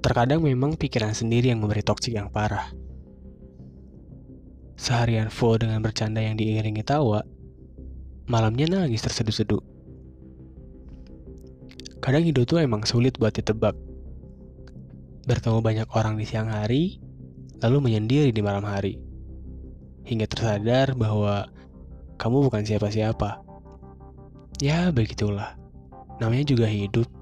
Terkadang memang pikiran sendiri yang memberi toksik yang parah. Seharian full dengan bercanda yang diiringi tawa, malamnya nangis terseduh-seduh. Kadang hidup tuh emang sulit buat ditebak. Bertemu banyak orang di siang hari, lalu menyendiri di malam hari. Hingga tersadar bahwa kamu bukan siapa-siapa. Ya, begitulah. Namanya juga hidup.